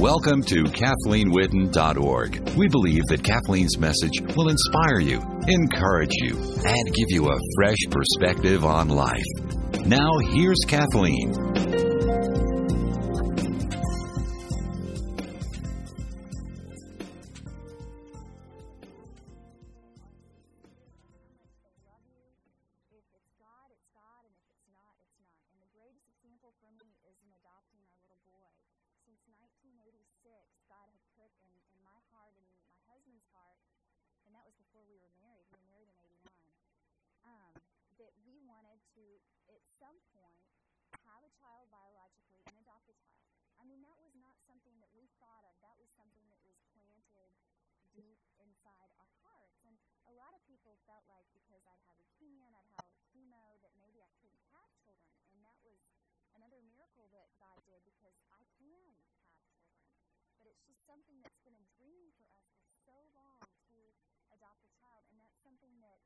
Welcome to KathleenWhitten.org. We believe that Kathleen's message will inspire you, encourage you, and give you a fresh perspective on life. Now, here's Kathleen. Something that we thought of. That was something that was planted deep inside our hearts. And a lot of people felt like because I'd had leukemia and I'd had chemo that maybe I couldn't have children. And that was another miracle that God did because I can have children. But it's just something that's been a dream for us for so long to adopt a child. And that's something that,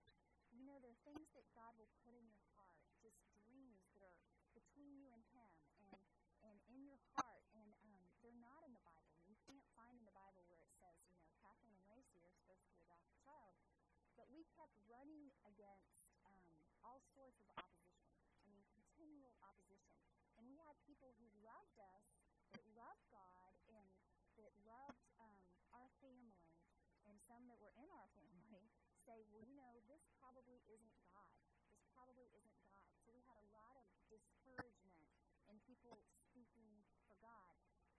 you know, there are things that God will put in your heart, just dreams that are between you and Him and, and in your heart. And um, they're not in the Bible. You can't find in the Bible where it says, you know, Kathleen and Lacey are supposed to adopt a child. But we kept running against um, all sorts of opposition. I mean, continual opposition. And we had people who loved us, that loved God, and that loved um, our family, and some that were in our family say, well, you know, this probably isn't God. This probably isn't God. So we had a lot of discouragement and people speaking for God.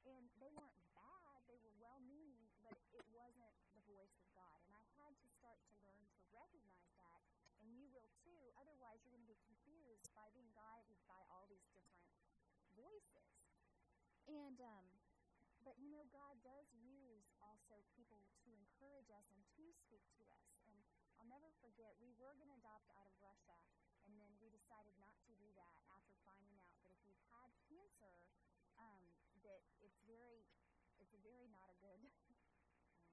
And they weren't bad, they were well meaning, but it wasn't the voice of God. And I had to start to learn to recognize that, and you will too. Otherwise, you're going to get confused by being guided by all these different voices. And, um, but you know, God does use also people to encourage us and to speak to us. And I'll never forget, we were going to adopt out of Russia, and then we decided not to do that after finding out that if you've had cancer, um, that it's very, it's a very not a good.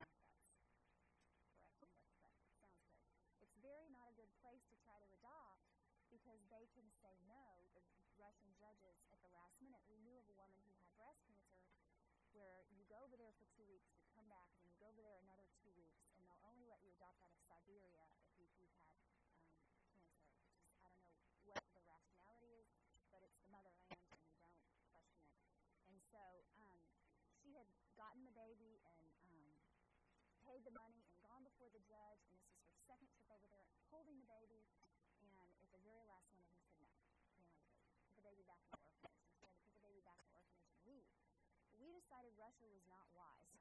I don't know if that's correct English, but it sounds good. It's very not a good place to try to adopt because they can say no. The Russian judges at the last minute. We knew of a woman who had breast cancer where you go over there for two weeks, you come back, and you go over there another two weeks, and they'll only let you adopt out of Siberia if you, you've had um, cancer, is, I don't know what the rationality is, but it's the motherland, and you don't question it. And so um, she had gotten the baby and um, paid the money and gone before the judge, and this was her second trip over there, holding the baby, and at the very last minute, he said no, can't have the baby. Put the baby back in the orphanage. And she had to put the baby back in the orphanage and leave. But we decided Russia was not wise.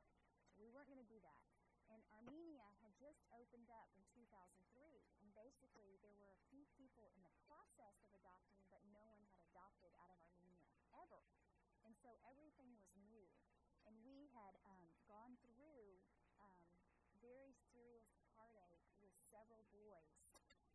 We weren't going to do that. And Armenia had just opened up in 2003, and basically there were a few people in the process of adopting, but no one had adopted out of Armenia ever. And so everything was new. And we had um, gone through um, very serious heartache with several boys,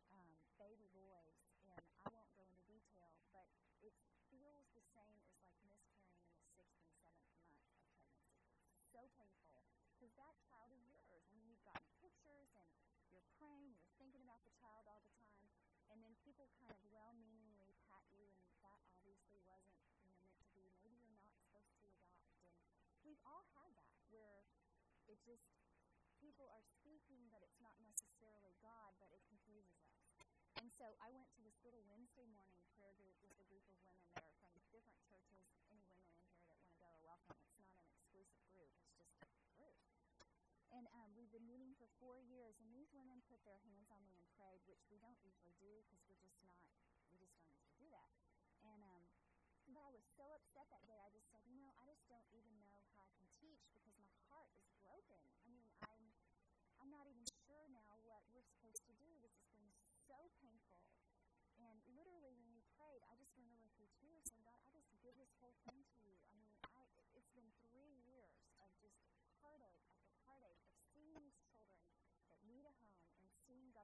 um, baby boys, and I won't go into detail, but it feels the same as like miscarrying in the sixth and seventh month of pregnancy. It's so painful because that child is yours. I mean, you've gotten pictures and you're praying, you're thinking about the child all the time, and then people kind of well-meaningly pat you, and that obviously wasn't you know meant to be. Maybe you're not supposed to adopt, and we've all had that where it just people are speaking, but it's not necessarily God, but it confuses us. And so I went to this little Wednesday morning prayer group with a group of women that are from different churches. Any women in here that want to go are welcome. It's not an exclusive group, it's just. And um, we've been meeting for four years, and these women put their hands on me and prayed, which we don't usually do because we're just not, we just don't usually do that. And um, but I was so upset that day.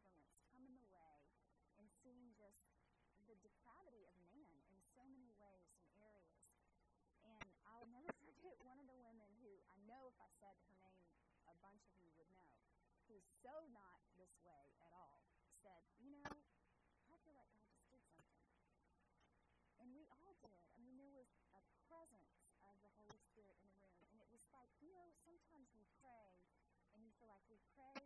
governments come in the way and seeing just the depravity of man in so many ways and areas. And I'll never forget one of the women who I know if I said her name, a bunch of you would know, who's so not this way at all, said, You know, I feel like God just did something. And we all did. I mean, there was a presence of the Holy Spirit in the room. And it was like, you know, sometimes we pray and you feel like we pray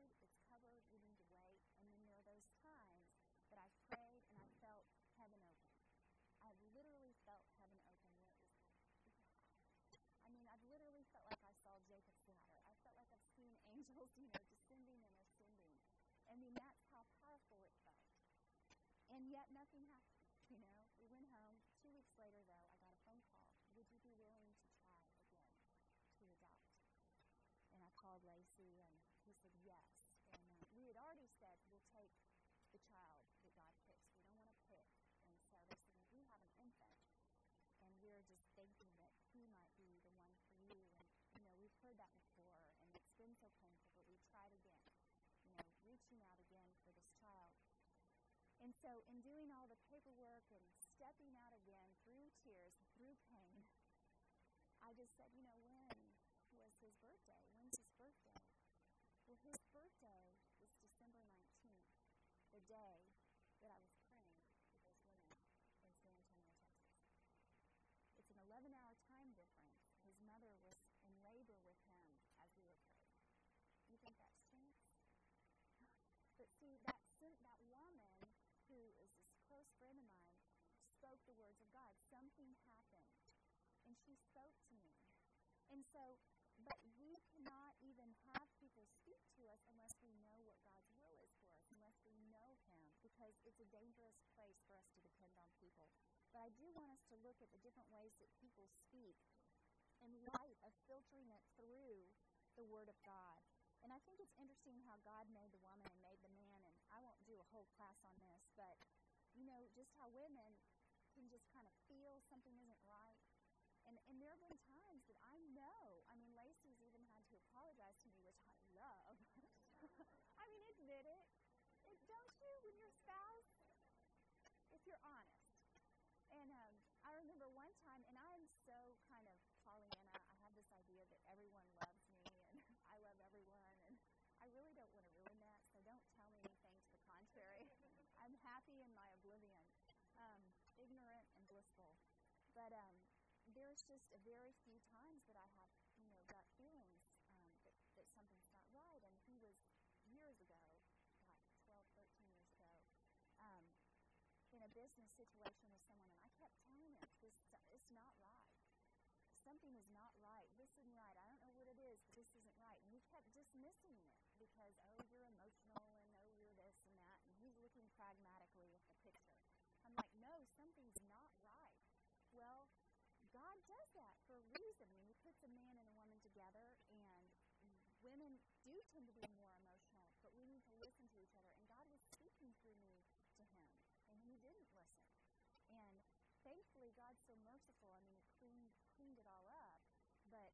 seen you know, descending and ascending. I mean, that's how powerful it felt. And yet nothing happened, you know. We went home. Two weeks later, though, I got a phone call. Would you be willing to try again to adopt? And I called Lacey, and he said yes. And uh, we had already said we'll take the child that God picks. We don't want to pick. And so they said, we have an infant, and we're just thinking that he might be the one for you. And you know, we've heard that before, and it's been so painful, but we tried again. You know, reaching out again for this child. And so, in doing all the paperwork and stepping out again through tears, through pain, I just said, you know, when was his birthday? When's his birthday? Well, his birthday was December 19th, the day that I was praying for those women in San Antonio, Texas. It's an 11 hour time difference. His mother was in labor with him as we were praying. You think that's chance? But see, that, that woman who is this close friend of mine, spoke the words of God. Something happened. And she spoke to me. And so, but we cannot even have people speak to us unless we know what God's will is for us, unless we know Him, because it's a dangerous place for us to depend on people. But I do want us to look at the different ways that people speak in light of filtering it through the Word of God. And I think it's interesting how God made the woman and made the man, and I won't do a whole class on this, but you know, just how women can just kind of feel something isn't right. And, and there have been times that I know, I mean, Lacey's even had to apologize to me, which I love. I mean, admit it. it. Don't you, when your spouse, if you're honest. And um, I remember one time, and I'm so kind of Pollyanna, I have this idea that everyone loves me and I love everyone, and I really don't want to ruin that, so don't tell me anything to the contrary. I'm happy in my oblivion, um, ignorant and blissful. But um, there's just a very few times that I have, you know, got feelings um, that, that something's not right. And he was years ago, like 12, 13 years ago, um, in a business situation with someone, and I kept telling him, this, it's not right. Something is not right. This isn't right. I don't know what it is, but this isn't right. And he kept dismissing it because, oh, you're emotional, and oh, you're this and that. And he's looking pragmatically at the picture. I'm like, no, something's not right. Well, God does that for a reason. When He puts a man and a woman together, and women do tend to be more emotional, but we need to listen to each other. And God was speaking through me to him, and he didn't listen. And thankfully, God's so merciful. I mean, He cleaned, cleaned it all up. But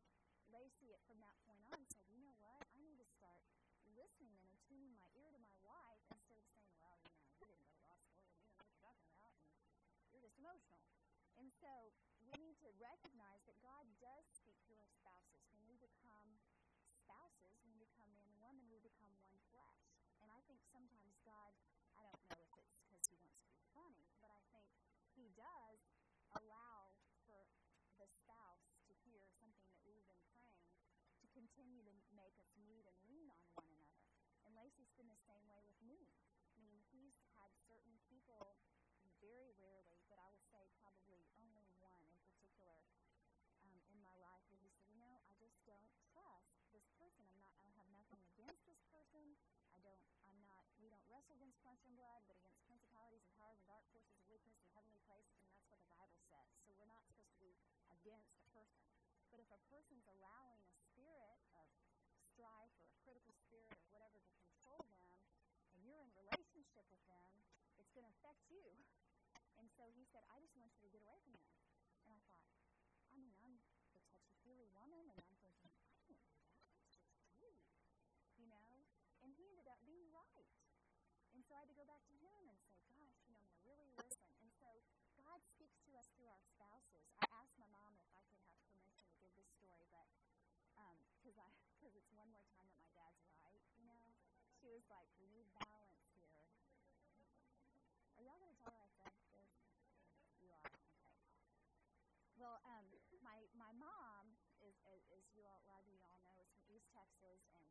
Lacey, from that point on, said, you know what? I need to start listening and attuning my ear to my wife instead of saying, well, you know, you didn't go to law school and you don't know what you're talking about and you're just emotional. And so we need to recognize that God does speak through our spouses. When we become spouses, when we become man and woman, we become one flesh. And I think sometimes God, I don't know if it's because he wants to be funny, but I think he does allow for the spouse to hear something that we've been praying to continue to make us meet and lean on one another. And Lacey's been the same way with me. I mean, he's had certain people very rarely, but I will say probably only one in particular um, in my life where he said, you know, I just don't trust this person. I'm not. I don't have nothing against this person. I don't. I'm not. We don't wrestle against flesh and blood, but against principalities and powers and dark forces of weakness in heavenly places, and that's what the Bible says. So we're not supposed to be against a person. But if a person's allowing a spirit of strife or a critical spirit or whatever to control them, and you're in relationship with them, it's going to affect you. And so he said, I just want you to get away from them. And I thought, I mean, I'm the touchy feely woman, and I'm thinking, I can't that. That's just rude. You know? And he ended up being right. And so I had to go back to him and say, gosh, you know, I'm really listen. And so God speaks to us through our spouses. I asked my mom if I could have permission to give this story, but because um, I because it's one more time that my dad's right, you know. She was like, "We need balance here." Are y'all going to tell her I said this? You are. Okay. Well, um, my my mom is, as, as you all, a lot of you all know, is from East Texas, and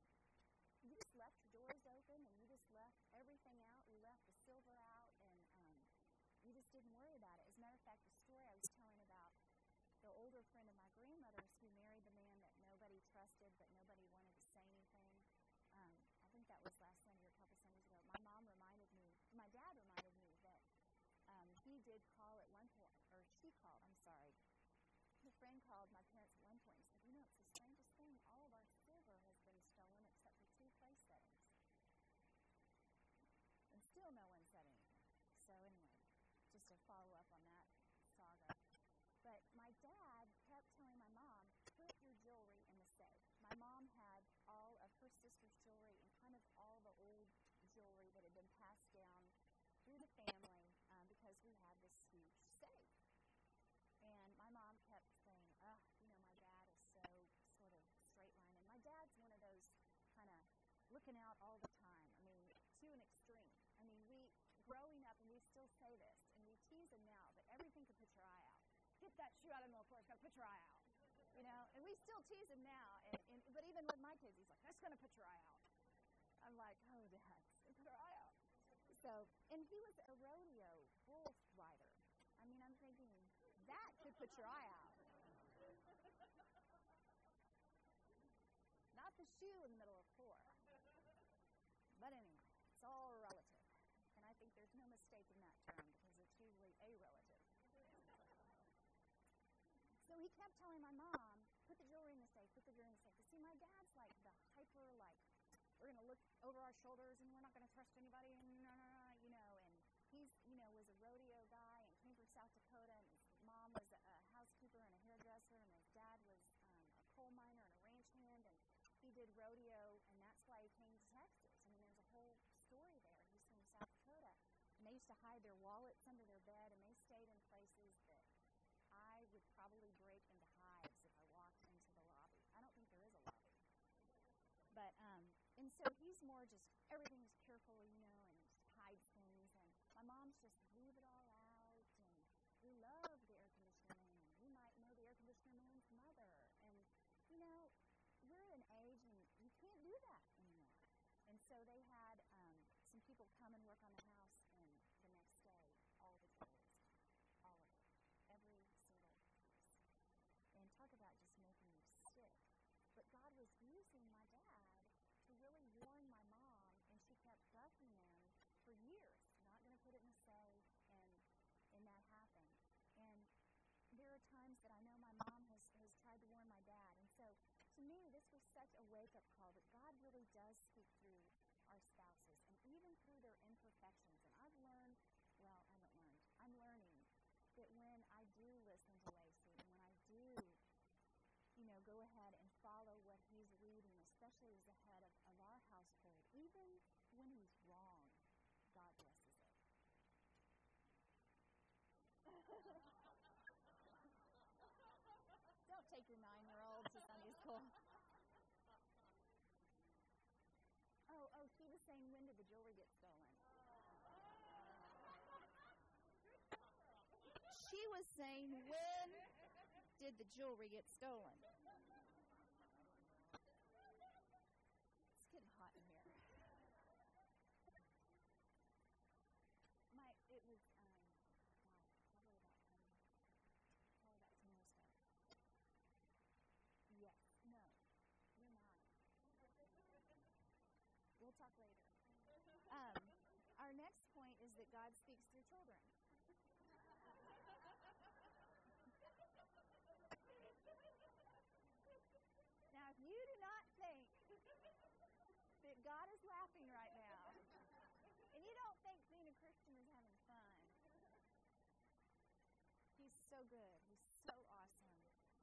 you just left your doors open and you just left everything out. You left the silver out, and um, you just didn't worry about it. As a matter of fact, the story I was telling about the older friend of my grandmother's who married the man that nobody trusted, but nobody wanted to say anything. Um, I think that was last Sunday or a couple Sundays ago. My mom reminded me, my dad reminded me that um, he did call at one point, or she called. I'm sorry. The friend called my parents at one point and said, "You know, it's the strangest thing. All of our silver has been stolen except for two place settings." And still, no one said anything. So anyway, just to follow up on that saga. But my dad kept telling my mom, put your jewelry in the safe. My mom had all of her sister's jewelry and kind of all the old jewelry that had been passed down through the family um, because we had this huge safe. And my mom kept saying, ugh, you know, my dad is so sort of straight line. And my dad's one of those kind of looking out all the time. I mean, to an extreme. I mean, we, growing up, and we still say this, and we tease him now, but everything could put your eye out. Get that shoe out of course, gotta put your eye out. You know, and we still tease him now. And, and but even with my kids, he's like, "That's gonna put your eye out." I'm like, "Oh, Dad, put our eye out." So, and he was a rodeo bull rider. I mean, I'm thinking that could put your eye out. Not the shoe in the middle of floor. But anyway, it's all relative. And I think there's no mistake in that term because it's usually a relative. So he kept telling my mom, put the jewelry in the safe, put the jewelry in the safe. But see, my dad's like the hyper, like, we're going to look over our shoulders and we're not going to trust anybody, and nah, nah, nah, you know, and he's, you know, was a rodeo guy and came from South Dakota, and his mom was a, a housekeeper and a hairdresser, and his dad was um, a coal miner and a ranch hand, and he did rodeo, and that's why he came to Texas. I mean, there's a whole story there. He's from South Dakota, and they used to hide their wallets under their bed, and they stayed in places that I would probably break into hives if I walked into the lobby. I don't think there is a lobby. But, um, and so he's more just, everything's careful, you know, and just hides things. And my mom's just leave it all out. And we love the air conditioner man. You might know the air conditioner man's mother. And, you know, we're an age and you can't do that anymore. And so they had um, some people come and work on the house, and the next day, all the jewelry all of it, every single piece. And talk about just making you sick. But God was using my dad to really warn my mom, and she kept buffing them for years. Not going to put it in a safe, and and that happened. And there are times that I know my mom has, has tried to warn my dad. And so to me, this was such a wake up call that God really does speak through our spouses and even through their imperfections. And I've learned, well, I haven't learned, I'm learning that when I do listen to Lacey and when I do, you know, go ahead and follow what he's especially the head of, of our household, even when he's wrong, God blesses it. Don't take your nine year old to Sunday school. Oh, oh, she was saying, when did the jewelry get stolen? She was saying, when did the jewelry get stolen? It's getting hot in here. My, it was, um, God, probably about 10, probably about 10 years ago. Yes, no, you're not. Talk later. Um, our next point is that God speaks through children. Now, if you do not think that God is laughing right now, and you don't think being a Christian is having fun, He's so good. He's so awesome.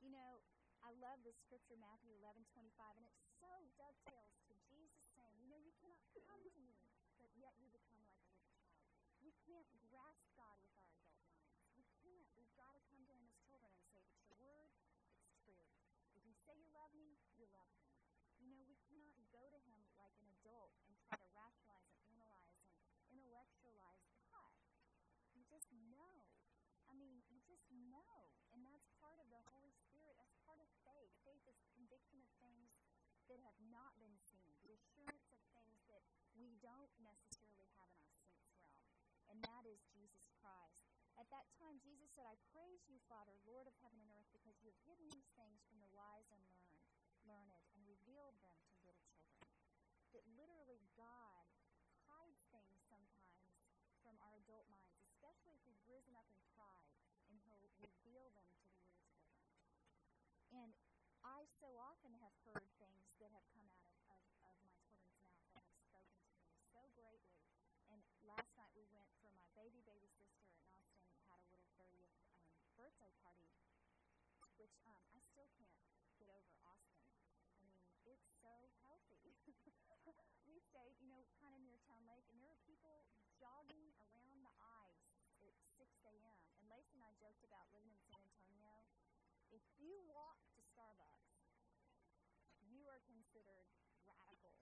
You know, I love this scripture, Matthew 11, 25, and it so dovetails to Jesus saying, You know, you cannot come to me, but yet you become like a little child. We can't grasp God with our adult minds. We can't. We've got to come to Him as children and say, it's your word, it's true. If you say you love me, you love Him. You know, we cannot go to Him like an adult and try to rationalize and analyze and intellectualize God. You just know. I mean, you just know. And that's part of the Holy Spirit. That's part of faith. Faith is conviction of things that have not been seen, the assurance of things that we don't necessarily have in our sense realm, and that is Christ. At that time, Jesus said, I praise you, Father, Lord of heaven and earth, because you have hidden these things from the wise and learned, learned and revealed them to little children. That literally God hides things sometimes from our adult minds, especially if we've risen up in pride, and He'll reveal them to the little children. And I so often have heard things that have come out of, of, of my children's mouth that have spoken to me so greatly. And last night we went for my baby, baby sister in Austin, had a little 30th um, birthday party, which um, I still can't get over Austin. I mean, it's so healthy. we stayed, you know, kind of near Town Lake, and there were people jogging around the ice at 6 a.m. And Lacey and I joked about living in San Antonio. If you walk to Starbucks, you are considered radical.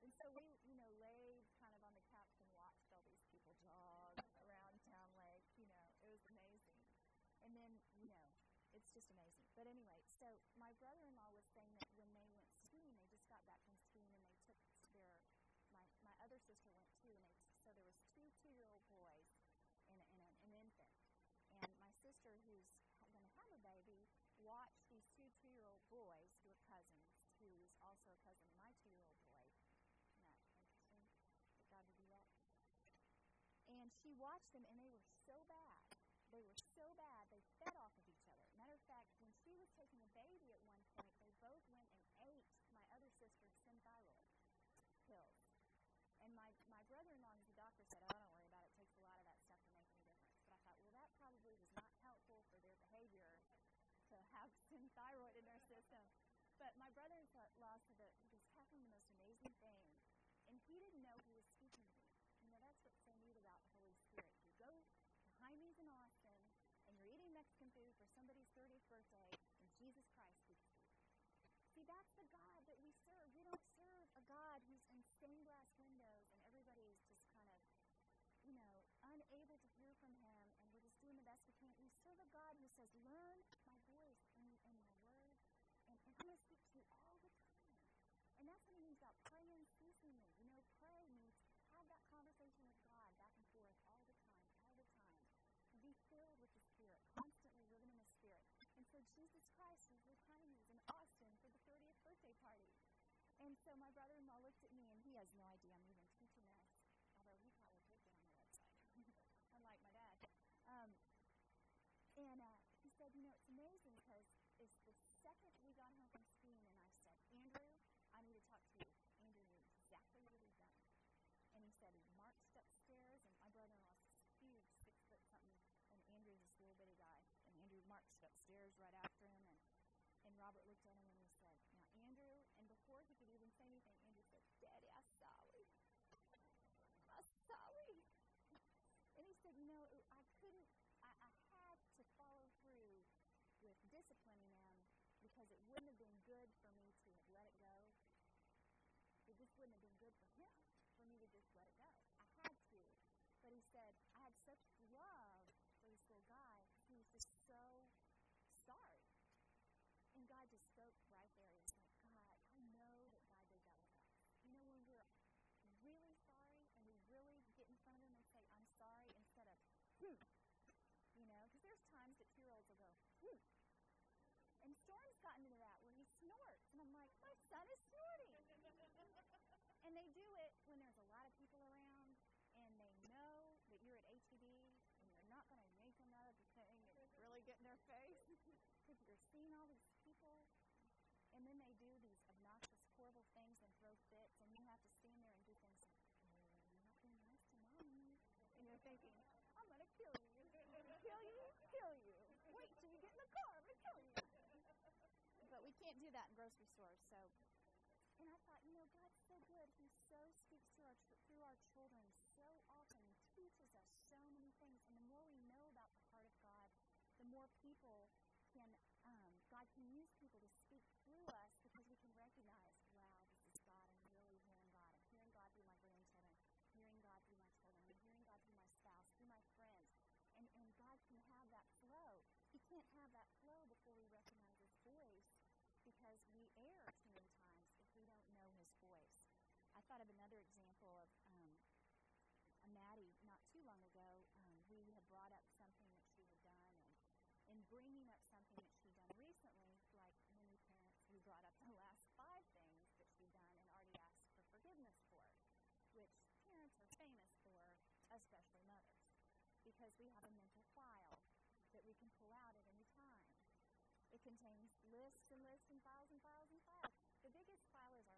And so we, you know, laid kind of on the couch and watched all these people jog around Town Lake. You know, it was amazing. And then, you know, it's just amazing. But anyway, so my brother-in-law was saying that when they went skiing, they just got back from skiing, and they took their my my other sister went too, and they so there was two two-year-old boys and, and an, an infant. And my sister, who's going to have a baby, watched these two two-year-old boys who are cousins, who is also a cousin of my two-year-old boy. Isn't that interesting that God would do that? And she watched them, and they were so bad. They were so bad, they fed off of each other. Matter of fact, when she was taking a baby at one point, they both went and ate my other sister's Synthroid pills. And my, my brother-in-law, who's a doctor, said, oh, don't worry about it. It takes a lot of that stuff to make any difference. But I thought, well, that probably was not helpful for their behavior to have Synthroid in their system. But my brother-in-law said that this happened the most amazing thing. And he didn't know he was speaking to me. You know, that's what's so neat about the Holy Spirit. You go to Jaime's in Austin, and you're eating Mexican food for somebody's 30th birthday, and Jesus Christ speaks to you. See, that's the God that we serve. We don't serve a God who's in stained glass windows and everybody's just kind of, you know, unable to hear from Him and best we can. We serve a God who says, Learn my voice and, and my word, and, and I'm going to speak to you all the time. And that's what it means about praying unceasingly. You know, pray means have that conversation with God back and forth all the time, all the time. And be filled with the Spirit, constantly living in the Spirit. And so Jesus Christ was with Jaime in Austin for the 30th birthday party. And so my brother-in-law looked at me, and he has no idea I'm even teaching this, although he probably put it on the website, unlike my dad. Um, and uh, he said, you know, it's amazing because it's the second we got home from skiing, and I said, Andrew, I need to talk to you. Andrew knew exactly what he'd done. And he said he marched upstairs, and my brother-in-law's huge, six foot something, and Andrew's this little bitty guy. And Andrew marched upstairs right after him, and and Robert looked at him and he said, Now, Andrew, and before he could even say anything, Andrew said, Daddy, I'm sorry. I'm sorry. And he said, You know, I couldn't, I, I had to follow through with disciplining them because it wouldn't have been good for me to have let it go. It just wouldn't have been good for him for me to just let it go. I had to. But he said, I had such love for this little guy. He was just so sorry. And God just spoke right there. He was like, God, I know that God did that with us. You know, when we're really sorry and we really get in front of Him and say, I'm sorry, instead of, hmm. You know, because there's times that two year olds will go, hmm. Gotten into that where he snorts. And I'm like, my son is snorting. and they do it when there's a lot of people around and they know that you're at HEB and you're not going to yank them out of the thing and really get in their face because you're seeing all these people. And then they do these obnoxious, horrible things and throw fits, and you have to stand there and do things like, oh, you're not being nice to mommy. And you're thinking, I'm going to kill you. kill you? Kill you. Wait till you get in the car. I'm going to kill you. But we can't do that in grocery stores, so and I thought, you know, God's so good. He so speaks to our through our children so often. He teaches us so many things. And the more we know about the heart of God, the more people can, um, God can use people to speak through us thought of another example of um, a Maddie not too long ago. Um, we had brought up something that she had done, and in bringing up something that she'd done recently, like many parents, who brought up the last five things that she'd done and already asked for forgiveness for, which parents are famous for, especially mothers, because we have a mental file that we can pull out at any time. It contains lists and lists and files and files and files. The biggest file is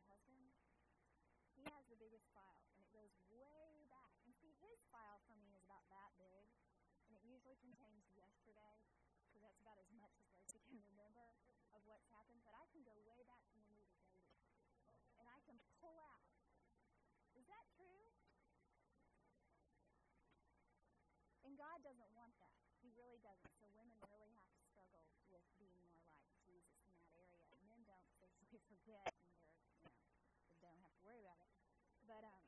he has the biggest file, and it goes way back. And see, his file for me is about that big, and it usually contains yesterday, because that's about as much as Lacey can remember of what's happened. But I can go way back from when we were dating, and I can pull out. Is that true? And God doesn't want that. He really doesn't. So women really have to struggle with being more like Jesus in that area. Men don't. They, they forget and they're, you know, they don't have to worry about it. But um,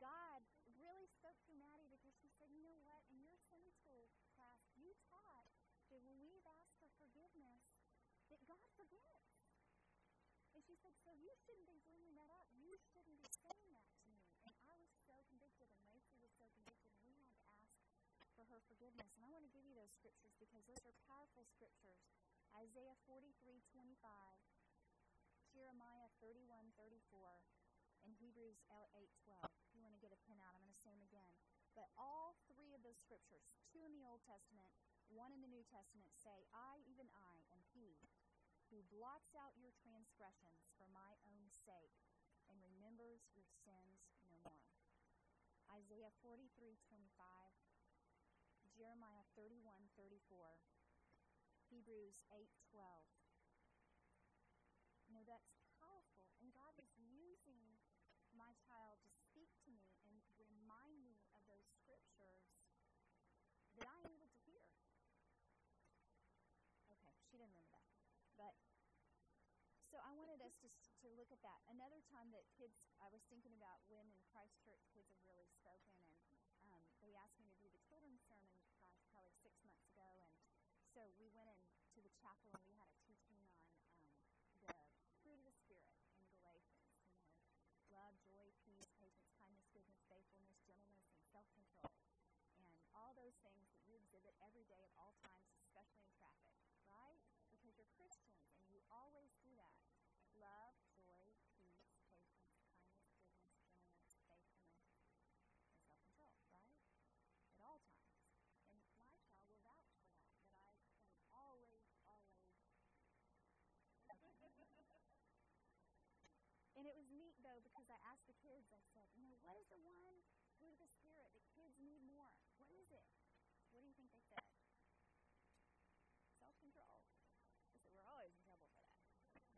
God really spoke to Maddie because she said, you know what? In your Sunday school class, you taught that when we've asked for forgiveness, that God forgives. And she said, so you shouldn't be bringing that up. You shouldn't be saying that to me. And I was so convicted, and Lacey was so convicted, and we had to ask for her forgiveness. And I want to give you those scriptures because those are powerful scriptures. Isaiah 43, 25, Jeremiah 31, 34, and Hebrews 8, 12. If you want to get a pen out, I'm going to say them again. But all three of those scriptures, two in the Old Testament, one in the New Testament, say, I, even I, am He who blots out your transgressions for my own sake and remembers your sins no more. Isaiah 43 25, Jeremiah 31 34, Hebrews 8 12. You know, that's powerful. And God is using my child to speak to me and remind me of those scriptures that I needed to hear. Okay, she didn't remember that. But so I wanted us to, to look at that. Another time that kids, I was thinking about when in Christchurch kids have really spoken, and um, they asked me to do the children's sermon, gosh, probably six months ago, and so we went into the chapel and we had a teaching on um, the fruit of the Spirit in Galatians. You know, love, joy, peace, patience, kindness, goodness, faithfulness, gentleness, and self-control, and all those things that you exhibit every day at all times, especially in traffic, right? Because you're Christians and you always do that. Love, joy, peace, patience, kindness, goodness, gentleness, faithfulness, and self control, right? At all times. And my child will vouch for that, that I am always, always. and it was neat though because I asked the kids, I said, you know, what is the one fruit of the Spirit that kids need more? What is it? What do you think they said? Self control. We're always in trouble for that.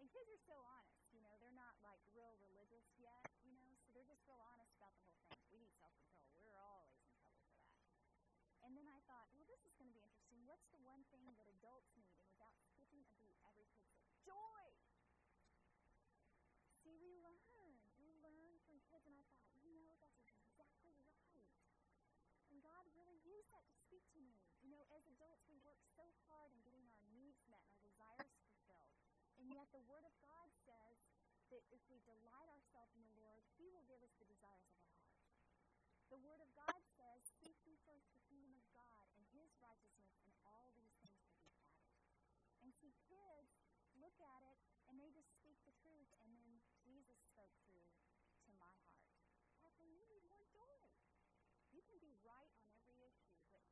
And kids are so honest, you know, they're not like real religious yet, you know, so they're just real honest about the whole thing. We need self control. We're always in trouble for that. And then I thought, well, this is going to be interesting. What's the one thing that adults need? And without skipping a beat, every kid said, joy. See, we learn. We learn from kids, and I thought, you know, that's exactly right. And God really used that to speak to me. You know, as adults, we work so hard in getting our needs met and our desires fulfilled. And yet the Word of God says that if we delight ourselves in the Lord, He will give us the desires of our heart. The Word of God says, Seek ye first the kingdom of God and His righteousness, and all these things will be added. And see, kids look at it and they just speak the truth, and then Jesus spoke through to my heart. Kathleen, you need more joy. You can be right on every issue, but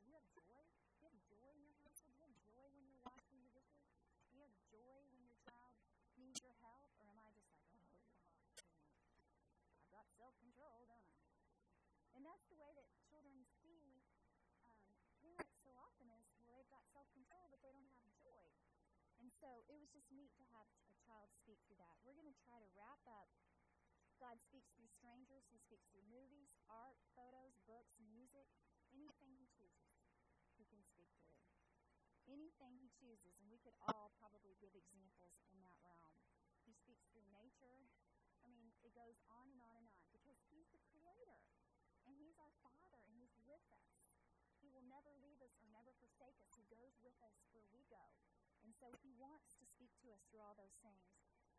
do you have joy? Do you have joy in your household? Do you have joy when you're washing the dishes? Do you have joy when your child needs your help? Or am I just like, oh, God, I've got self control, don't I? And that's the way that children see um, parents so often is, well, they've got self control, but they don't have joy. And so it was just neat to have a child speak through that. We're going to try to wrap up. God speaks through strangers, He speaks through movies, art, photos, books, music, anything He chooses, He can speak through anything he chooses, and we could all probably give examples in that realm. He speaks through nature. I mean, it goes on with us. He will never leave us or never forsake us. He goes with us where we go. And so He wants to speak to us through all those things.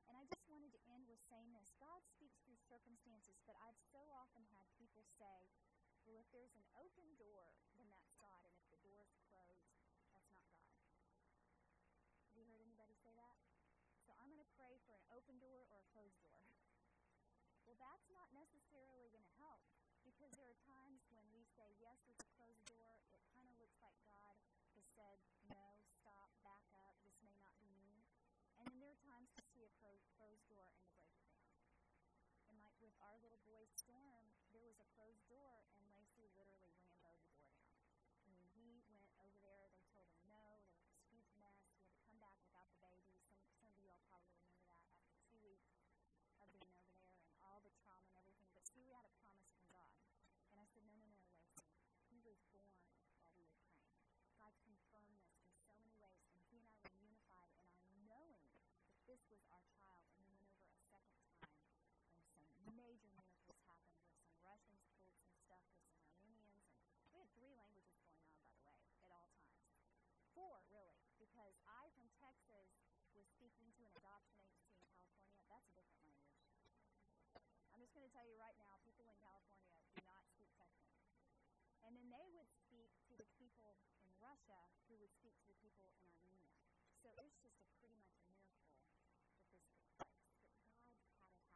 And I just wanted to end with saying this God speaks through circumstances, but I've so often had people say, well, if there's an open door, then that's God. And if the door is closed, that's not God. Have you heard anybody say that? So I'm going to pray for an open door or a closed door. Well, that's not necessarily going to help because there are times. Our little boy Storm, there was a closed door, and Lacey literally ramboed the door down. I mean, he went over there. They told him no. There was this huge mess. He had to come back without the baby. Some some of you all probably remember that after two weeks of being over there and all the trauma and everything. But see, we had a promise from God, and I said, no, no, no, Lacey. He was born while we were praying. God confirmed this in so many ways, and he and I were unified in our knowing that this was our child. And we went over a second time, and some major miracles happened where some Russians pulled some stuff with some Armenians, and we had three languages going on, by the way, at all times. Four, really, because I from Texas was speaking to an adoption agency in California. That's a different language. I'm just going to tell you right now, people in California do not speak Texan. And then they would speak to the people in Russia who would speak to the people in Armenia. So it's just a pretty much a miracle that this took place, that God had it happen.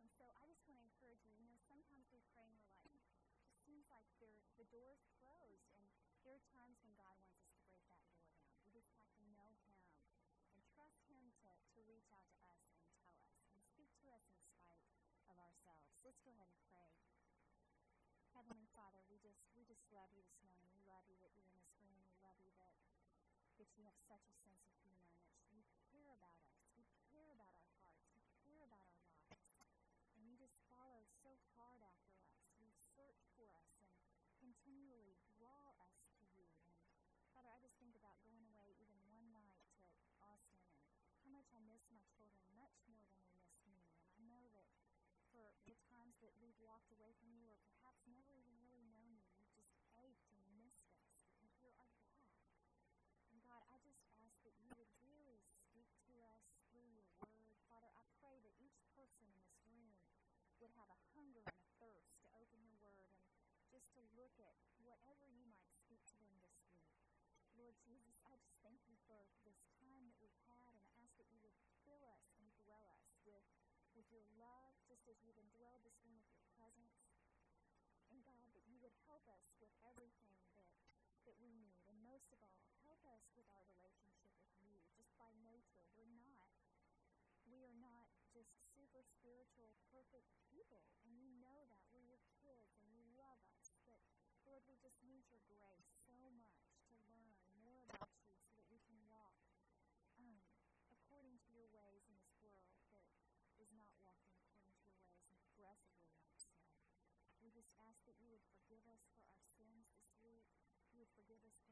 And so I just want to encourage you, you know, sometimes we pray and we're like, it seems like the door's closed. And there are times when God wants us to break that door down. We just have to know Him and trust Him to, to reach out to us and tell us and speak to us in spite of ourselves. Let's go ahead and pray. Heavenly Father, we just we just love you this morning. We love you that you're in this room. We love you that that you have such a sense of humor and that you care about us. You care about our hearts. You care about our lives. And you just follow so hard after us. You search for us and continually draw us to you. And Father, I just think about going away even one night to Austin and how much I miss my children much more than they miss me. And I know that for the times that we've walked away from you or perhaps never even really known you, you've just ached and missed us because you're our dad. And God, I just ask that you would really speak to us through your word. Father, I pray that each person in this room would have a hunger and a thirst to open your word and just to look at whatever you might speak to them this week. Lord Jesus, I just thank you for this time that we've had, and I ask that you would fill us and dwell us with, with your love, just as you've indwelled this room with your presence. And God, that you would help us with everything that that we need. And most of all, help us with our relationship with you. Just by nature, we're not. We are not just super spiritual, perfect people. And you know that. We're your kids and you love us. But Lord, we just need your grace so much to learn more about you so that we can walk um, according to your ways in this world that is not walking according to your ways and progressively, like so. We just ask that you would forgive us for our sins this week forgive us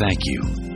Thank you.